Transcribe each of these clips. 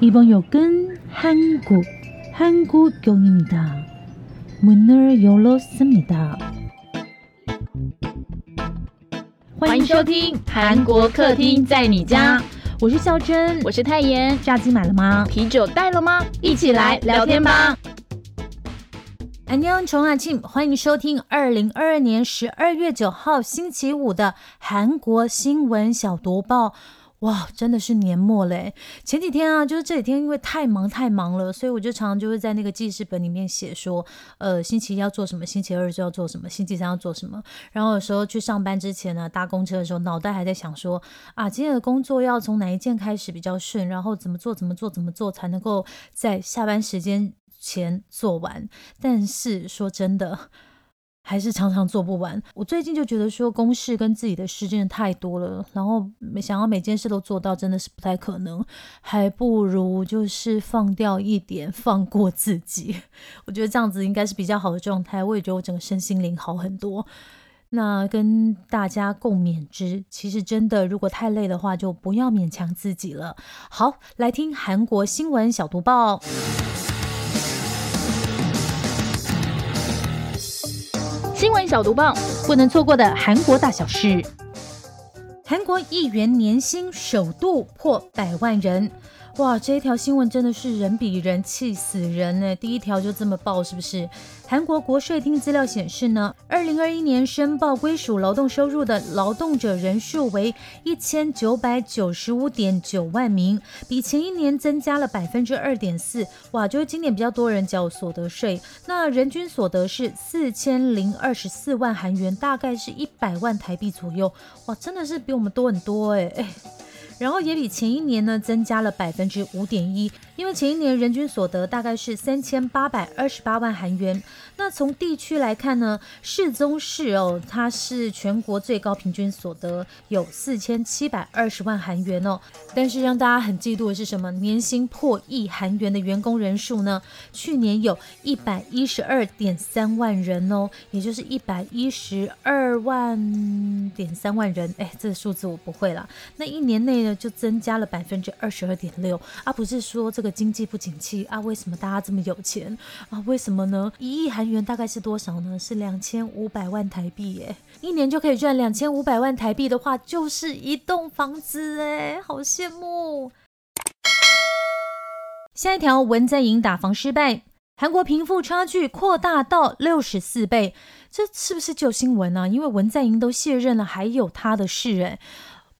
이번 역은 한국, 한국역입니다. 문을 열었습니다. 欢迎收听韩国客厅在你家，我是孝珍，我是泰妍。炸鸡买了吗？啤酒带了吗？一起来聊天吧。安妞琼阿庆，欢迎收听二零二二年十二月九号星期五的韩国新闻小读报。 哇，真的是年末嘞！前几天啊，就是这几天，因为太忙太忙了，所以我就常常就会在那个记事本里面写说，呃，星期一要做什么，星期二就要做什么，星期三要做什么。然后有时候去上班之前呢，搭公车的时候，脑袋还在想说，啊，今天的工作要从哪一件开始比较顺，然后怎么做，怎么做，怎么做才能够在下班时间前做完。但是说真的。还是常常做不完。我最近就觉得说公事跟自己的事真的太多了，然后想要每件事都做到，真的是不太可能。还不如就是放掉一点，放过自己。我觉得这样子应该是比较好的状态。我也觉得我整个身心灵好很多。那跟大家共勉之。其实真的，如果太累的话，就不要勉强自己了。好，来听韩国新闻小读报。新闻小读报，不能错过的韩国大小事。韩国议员年薪首度破百万人。哇，这一条新闻真的是人比人气死人呢！第一条就这么爆，是不是？韩国国税厅资料显示呢，二零二一年申报归属劳动收入的劳动者人数为一千九百九十五点九万名，比前一年增加了百分之二点四。哇，就是今年比较多人缴所得税，那人均所得是四千零二十四万韩元，大概是一百万台币左右。哇，真的是比我们多很多哎哎。然后也比前一年呢增加了百分之五点一，因为前一年人均所得大概是三千八百二十八万韩元。那从地区来看呢，世宗市哦，它是全国最高平均所得有四千七百二十万韩元哦。但是让大家很嫉妒的是什么？年薪破亿韩元的员工人数呢？去年有一百一十二点三万人哦，也就是一百一十二万点三万人。哎，这个数字我不会了。那一年内呢，就增加了百分之二十二点六。而，不是说这个经济不景气啊？为什么大家这么有钱啊？为什么呢？一亿韩。元大概是多少呢？是两千五百万台币耶！一年就可以赚两千五百万台币的话，就是一栋房子哎，好羡慕。下一条，文在寅打房失败，韩国贫富差距扩大到六十四倍，这是不是旧新闻呢？因为文在寅都卸任了，还有他的事哎。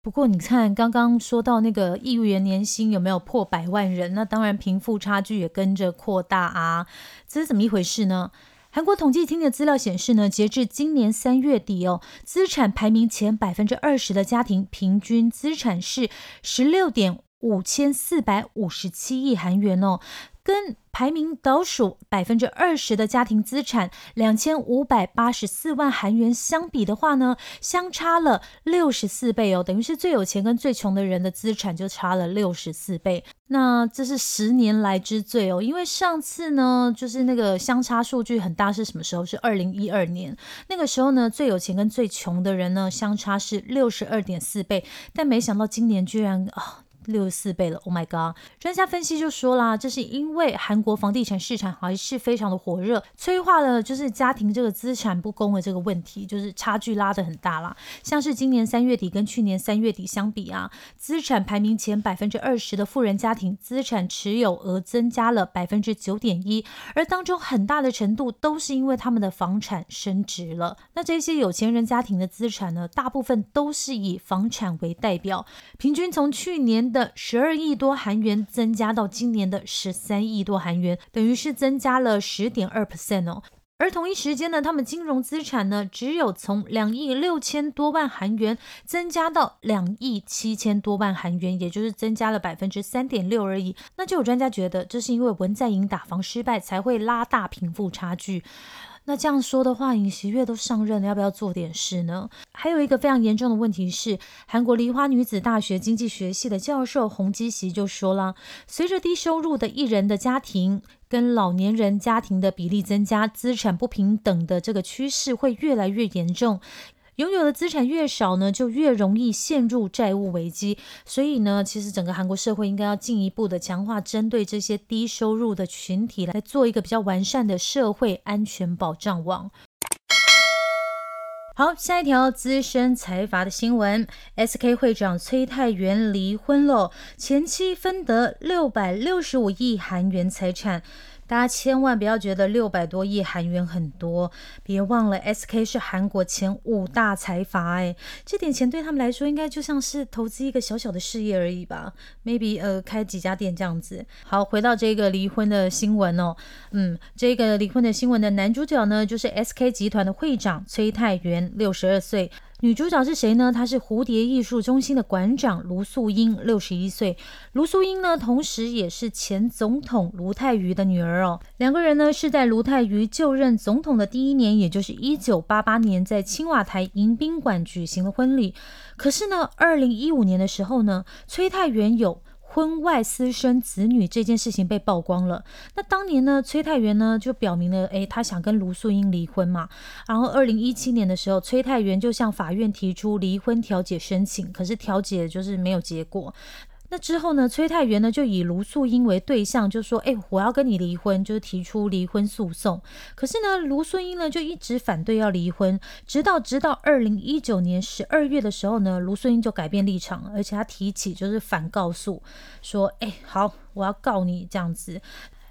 不过你看，刚刚说到那个议员年薪有没有破百万人？那当然贫富差距也跟着扩大啊，这是怎么一回事呢？韩国统计厅的资料显示呢，截至今年三月底哦，资产排名前百分之二十的家庭，平均资产是十六点五千四百五十七亿韩元哦。跟排名倒数百分之二十的家庭资产两千五百八十四万韩元相比的话呢，相差了六十四倍哦，等于是最有钱跟最穷的人的资产就差了六十四倍。那这是十年来之最哦，因为上次呢，就是那个相差数据很大是什么时候？是二零一二年，那个时候呢，最有钱跟最穷的人呢相差是六十二点四倍，但没想到今年居然啊。六十四倍了，Oh my god！专家分析就说啦，这是因为韩国房地产市场还是非常的火热，催化了就是家庭这个资产不公的这个问题，就是差距拉得很大啦。像是今年三月底跟去年三月底相比啊，资产排名前百分之二十的富人家庭资产持有额增加了百分之九点一，而当中很大的程度都是因为他们的房产升值了。那这些有钱人家庭的资产呢，大部分都是以房产为代表，平均从去年。的十二亿多韩元增加到今年的十三亿多韩元，等于是增加了十点二 percent 哦。而同一时间呢，他们金融资产呢，只有从两亿六千多万韩元增加到两亿七千多万韩元，也就是增加了百分之三点六而已。那就有专家觉得，这是因为文在寅打房失败，才会拉大贫富差距。那这样说的话，尹锡悦都上任了，要不要做点事呢？还有一个非常严重的问题是，韩国梨花女子大学经济学系的教授洪基习就说了，随着低收入的艺人的家庭跟老年人家庭的比例增加，资产不平等的这个趋势会越来越严重。拥有的资产越少呢，就越容易陷入债务危机。所以呢，其实整个韩国社会应该要进一步的强化针对这些低收入的群体来做一个比较完善的社会安全保障网。好，下一条资深财阀的新闻：SK 会长崔泰元离婚了，前妻分得六百六十五亿韩元财产。大家千万不要觉得六百多亿韩元很多，别忘了 SK 是韩国前五大财阀，哎，这点钱对他们来说应该就像是投资一个小小的事业而已吧？Maybe 呃开几家店这样子。好，回到这个离婚的新闻哦，嗯，这个离婚的新闻的男主角呢，就是 SK 集团的会长崔泰元，六十二岁。女主角是谁呢？她是蝴蝶艺术中心的馆长卢素英，六十一岁。卢素英呢，同时也是前总统卢泰愚的女儿哦。两个人呢，是在卢泰愚就任总统的第一年，也就是一九八八年，在青瓦台迎宾馆举行了婚礼。可是呢，二零一五年的时候呢，崔泰元有。婚外私生子女这件事情被曝光了。那当年呢，崔太元呢就表明了，诶，他想跟卢素英离婚嘛。然后二零一七年的时候，崔太元就向法院提出离婚调解申请，可是调解就是没有结果。那之后呢？崔太元呢就以卢素英为对象，就说：“哎，我要跟你离婚，就是提出离婚诉讼。”可是呢，卢素英呢就一直反对要离婚，直到直到二零一九年十二月的时候呢，卢素英就改变立场，而且他提起就是反告诉，说：“哎，好，我要告你这样子。”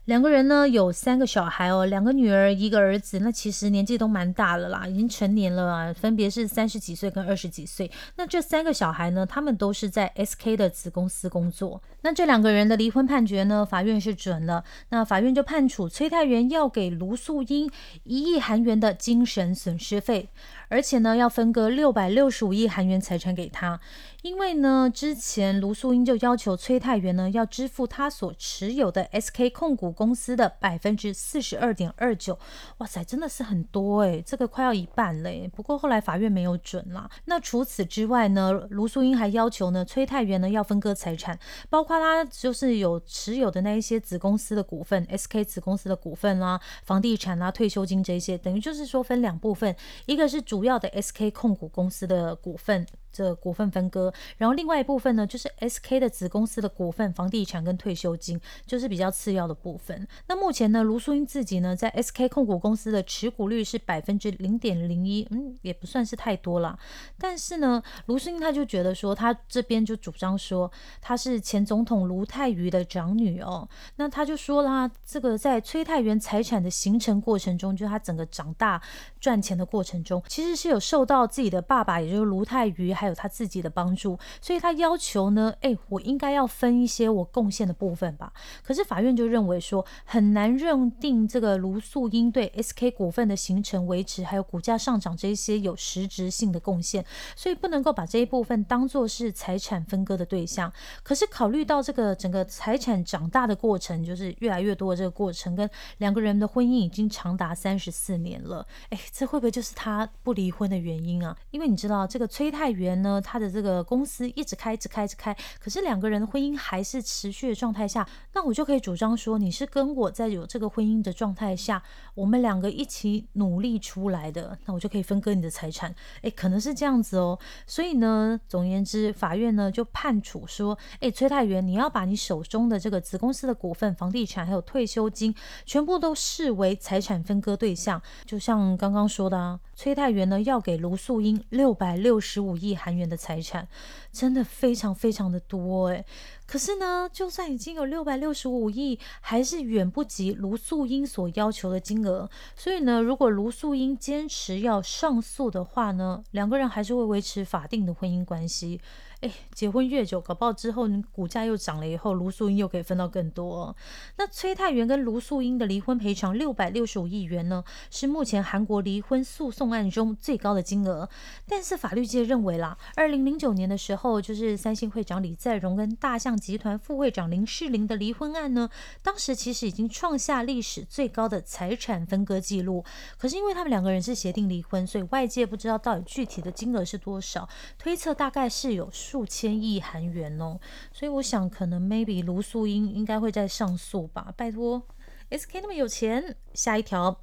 两个人呢有三个小孩哦，两个女儿一个儿子，那其实年纪都蛮大了啦，已经成年了啊，分别是三十几岁跟二十几岁。那这三个小孩呢，他们都是在 SK 的子公司工作。那这两个人的离婚判决呢，法院是准了，那法院就判处崔泰元要给卢素英一亿韩元的精神损失费。而且呢，要分割六百六十五亿韩元财产给他，因为呢，之前卢素英就要求崔泰元呢要支付他所持有的 SK 控股公司的百分之四十二点二九，哇塞，真的是很多诶，这个快要一半嘞。不过后来法院没有准啦。那除此之外呢，卢素英还要求呢崔泰元呢要分割财产，包括他就是有持有的那一些子公司的股份，SK 子公司的股份啦、房地产啦、退休金这些，等于就是说分两部分，一个是主。要的 SK 控股公司的股份。这股份分割，然后另外一部分呢，就是 SK 的子公司的股份、房地产跟退休金，就是比较次要的部分。那目前呢，卢素英自己呢，在 SK 控股公司的持股率是百分之零点零一，嗯，也不算是太多了。但是呢，卢素英他就觉得说，他这边就主张说，他是前总统卢泰愚的长女哦。那他就说啦，这个在崔泰元财产的形成过程中，就他整个长大赚钱的过程中，其实是有受到自己的爸爸，也就是卢泰愚还。还有他自己的帮助，所以他要求呢，哎，我应该要分一些我贡献的部分吧。可是法院就认为说，很难认定这个卢素英对 SK 股份的形成、维持，还有股价上涨这一些有实质性的贡献，所以不能够把这一部分当做是财产分割的对象。可是考虑到这个整个财产长大的过程，就是越来越多的这个过程，跟两个人的婚姻已经长达三十四年了，哎，这会不会就是他不离婚的原因啊？因为你知道这个崔泰元。呢，他的这个公司一直开，一直开，一直开，可是两个人的婚姻还是持续的状态下，那我就可以主张说，你是跟我在有这个婚姻的状态下，我们两个一起努力出来的，那我就可以分割你的财产，诶，可能是这样子哦。所以呢，总而言之，法院呢就判处说，诶，崔太元，你要把你手中的这个子公司的股份、房地产还有退休金，全部都视为财产分割对象，就像刚刚说的啊，崔太元呢要给卢素英六百六十五亿。韩元的财产真的非常非常的多诶。可是呢，就算已经有六百六十五亿，还是远不及卢素英所要求的金额。所以呢，如果卢素英坚持要上诉的话呢，两个人还是会维持法定的婚姻关系。哎，结婚越久，搞不好之后你股价又涨了，以后卢素英又可以分到更多。那崔泰元跟卢素英的离婚赔偿六百六十五亿元呢，是目前韩国离婚诉讼案中最高的金额。但是法律界认为啦，二零零九年的时候，就是三星会长李在镕跟大象集团副会长林世玲的离婚案呢，当时其实已经创下历史最高的财产分割记录。可是因为他们两个人是协定离婚，所以外界不知道到底具体的金额是多少，推测大概是有。数千亿韩元哦，所以我想可能 maybe 卢素英应该会在上诉吧。拜托，SK 那么有钱。下一条。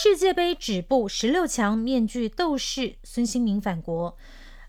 世界杯止步十六强，面具斗士孙兴民返国。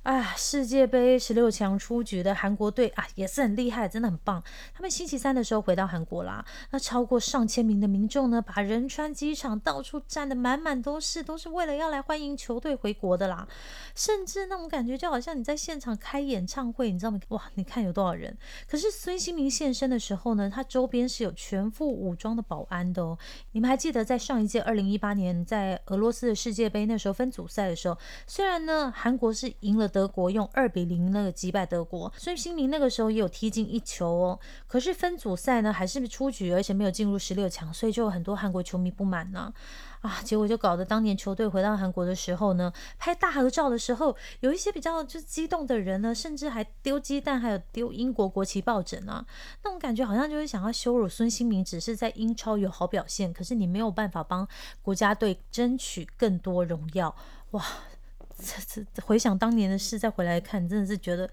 啊，世界杯十六强出局的韩国队啊，也是很厉害，真的很棒。他们星期三的时候回到韩国啦，那超过上千名的民众呢，把仁川机场到处站得满满都是，都是为了要来欢迎球队回国的啦。甚至那种感觉就好像你在现场开演唱会，你知道吗？哇，你看有多少人？可是孙兴民现身的时候呢，他周边是有全副武装的保安的哦。你们还记得在上一届二零一八年在俄罗斯的世界杯那时候分组赛的时候，虽然呢韩国是赢了。德国用二比零那个击败德国，孙兴民那个时候也有踢进一球哦。可是分组赛呢还是出局，而且没有进入十六强，所以就有很多韩国球迷不满呢。啊，结果就搞得当年球队回到韩国的时候呢，拍大合照的时候，有一些比较就激动的人呢，甚至还丢鸡蛋，还有丢英国国旗抱枕啊。那种感觉好像就是想要羞辱孙兴民，只是在英超有好表现，可是你没有办法帮国家队争取更多荣耀，哇！这这回想当年的事，再回来看，真的是觉得。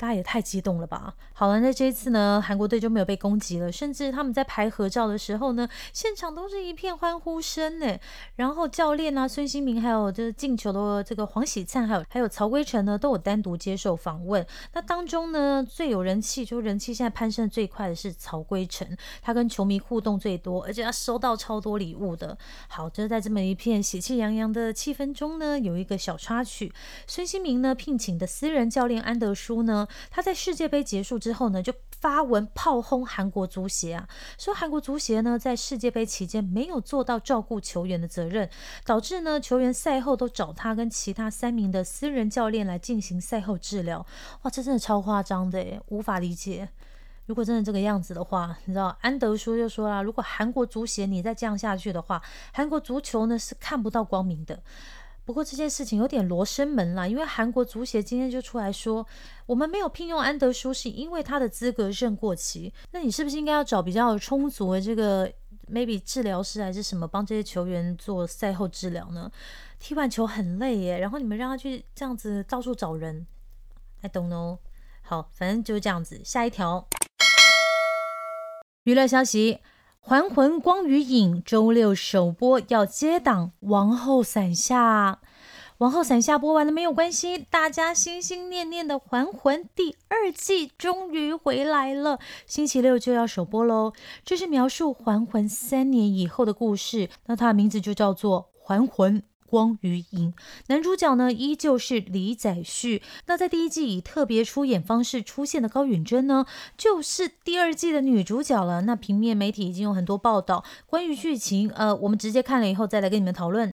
大家也太激动了吧！好了，那这一次呢，韩国队就没有被攻击了，甚至他们在拍合照的时候呢，现场都是一片欢呼声呢。然后教练啊，孙兴民，还有就是进球的这个黄喜灿，还有还有曹圭成呢，都有单独接受访问。那当中呢，最有人气，就人气现在攀升最快的是曹圭成，他跟球迷互动最多，而且他收到超多礼物的。好，就是在这么一片喜气洋洋的气氛中呢，有一个小插曲，孙兴民呢聘请的私人教练安德舒呢。他在世界杯结束之后呢，就发文炮轰韩国足协啊，说韩国足协呢在世界杯期间没有做到照顾球员的责任，导致呢球员赛后都找他跟其他三名的私人教练来进行赛后治疗。哇，这真的超夸张的耶，无法理解。如果真的这个样子的话，你知道安德叔就说啦，如果韩国足协你再这样下去的话，韩国足球呢是看不到光明的。不过这件事情有点罗生门了，因为韩国足协今天就出来说，我们没有聘用安德舒是因为他的资格证过期。那你是不是应该要找比较充足的这个 maybe 治疗师还是什么，帮这些球员做赛后治疗呢？踢完球很累耶，然后你们让他去这样子到处找人，I don't know。好，反正就是这样子。下一条娱乐消息。《还魂光与影》周六首播，要接档《王后伞下》。《王后伞下》播完了没有关系，大家心心念念的《还魂》第二季终于回来了，星期六就要首播喽。这是描述还魂三年以后的故事，那它的名字就叫做《还魂》。光与影，男主角呢依旧是李宰旭。那在第一季以特别出演方式出现的高允贞呢，就是第二季的女主角了。那平面媒体已经有很多报道关于剧情，呃，我们直接看了以后再来跟你们讨论。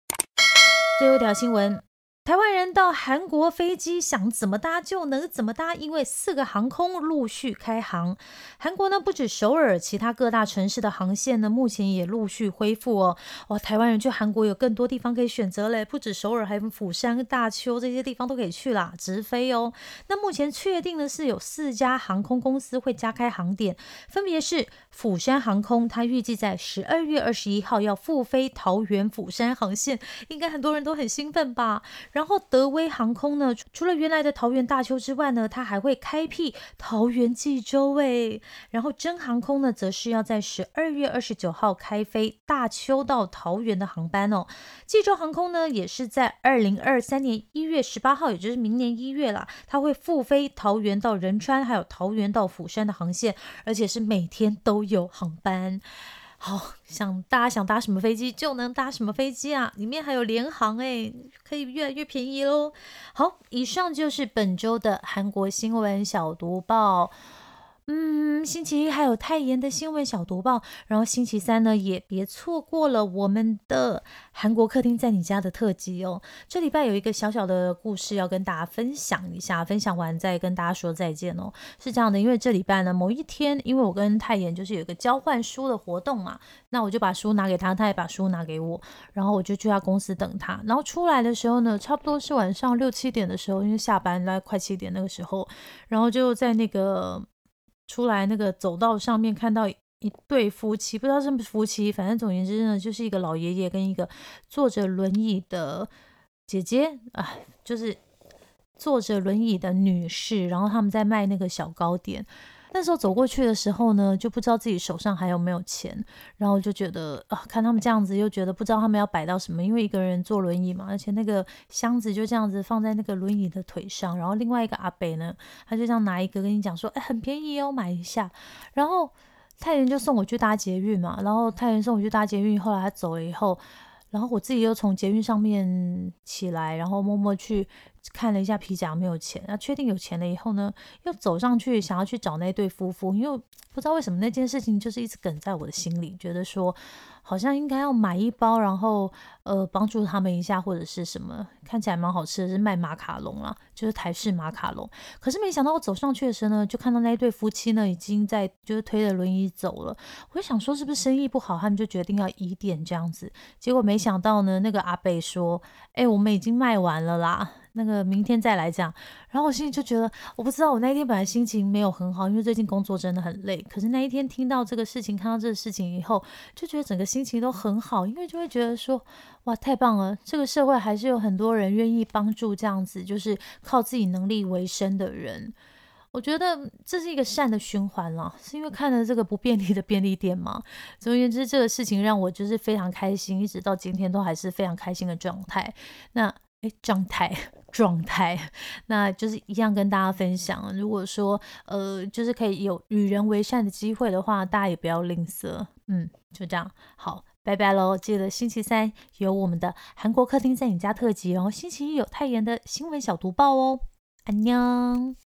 最后一条新闻。台湾人到韩国飞机想怎么搭就能怎么搭，因为四个航空陆续开航。韩国呢不止首尔，其他各大城市的航线呢目前也陆续恢复哦。哇，台湾人去韩国有更多地方可以选择嘞，不止首尔，还有釜山、大邱这些地方都可以去啦，直飞哦。那目前确定的是有四家航空公司会加开航点，分别是釜山航空，它预计在十二月二十一号要复飞桃园釜山航线，应该很多人都很兴奋吧。然后德威航空呢，除了原来的桃园大邱之外呢，它还会开辟桃园济州诶。然后真航空呢，则是要在十二月二十九号开飞大邱到桃园的航班哦。济州航空呢，也是在二零二三年一月十八号，也就是明年一月啦，它会复飞桃园到仁川，还有桃园到釜山的航线，而且是每天都有航班。好，想大家想搭什么飞机就能搭什么飞机啊！里面还有联航哎，可以越来越便宜喽。好，以上就是本周的韩国新闻小读报。嗯，星期一还有泰妍的新闻小读报，然后星期三呢也别错过了我们的韩国客厅在你家的特辑哦。这礼拜有一个小小的故事要跟大家分享一下，分享完再跟大家说再见哦。是这样的，因为这礼拜呢某一天，因为我跟泰妍就是有一个交换书的活动嘛，那我就把书拿给他，他也把书拿给我，然后我就去他公司等他，然后出来的时候呢，差不多是晚上六七点的时候，因为下班来快七点那个时候，然后就在那个。出来那个走道上面看到一对夫妻，不知道是不是夫妻，反正总言之呢，就是一个老爷爷跟一个坐着轮椅的姐姐啊，就是坐着轮椅的女士，然后他们在卖那个小糕点。那时候走过去的时候呢，就不知道自己手上还有没有钱，然后就觉得啊，看他们这样子，又觉得不知道他们要摆到什么，因为一个人坐轮椅嘛，而且那个箱子就这样子放在那个轮椅的腿上，然后另外一个阿北呢，他就这样拿一个跟你讲说，哎，很便宜哦，买一下，然后太原就送我去搭捷运嘛，然后太原送我去搭捷运，后来他走了以后。然后我自己又从捷运上面起来，然后默默去看了一下皮夹，没有钱。那确定有钱了以后呢，又走上去想要去找那对夫妇，因为不知道为什么那件事情就是一直梗在我的心里，觉得说。好像应该要买一包，然后呃帮助他们一下，或者是什么，看起来蛮好吃的，是卖马卡龙啊，就是台式马卡龙。可是没想到我走上去的时候呢，就看到那一对夫妻呢已经在就是推着轮椅走了。我就想说是不是生意不好，他们就决定要移点这样子。结果没想到呢，那个阿贝说：“哎，我们已经卖完了啦。”那个明天再来讲，然后我心里就觉得，我不知道我那一天本来心情没有很好，因为最近工作真的很累。可是那一天听到这个事情，看到这个事情以后，就觉得整个心心情都很好，因为就会觉得说，哇，太棒了！这个社会还是有很多人愿意帮助这样子，就是靠自己能力为生的人。我觉得这是一个善的循环了，是因为看了这个不便利的便利店嘛。总而言之，这个事情让我就是非常开心，一直到今天都还是非常开心的状态。那。哎，状态 状态，那就是一样跟大家分享。如果说呃，就是可以有与人为善的机会的话，大家也不要吝啬。嗯，就这样，好，拜拜喽！记得星期三有我们的韩国客厅在你家特辑，哦星期一有泰妍的新闻小读报哦。安妞。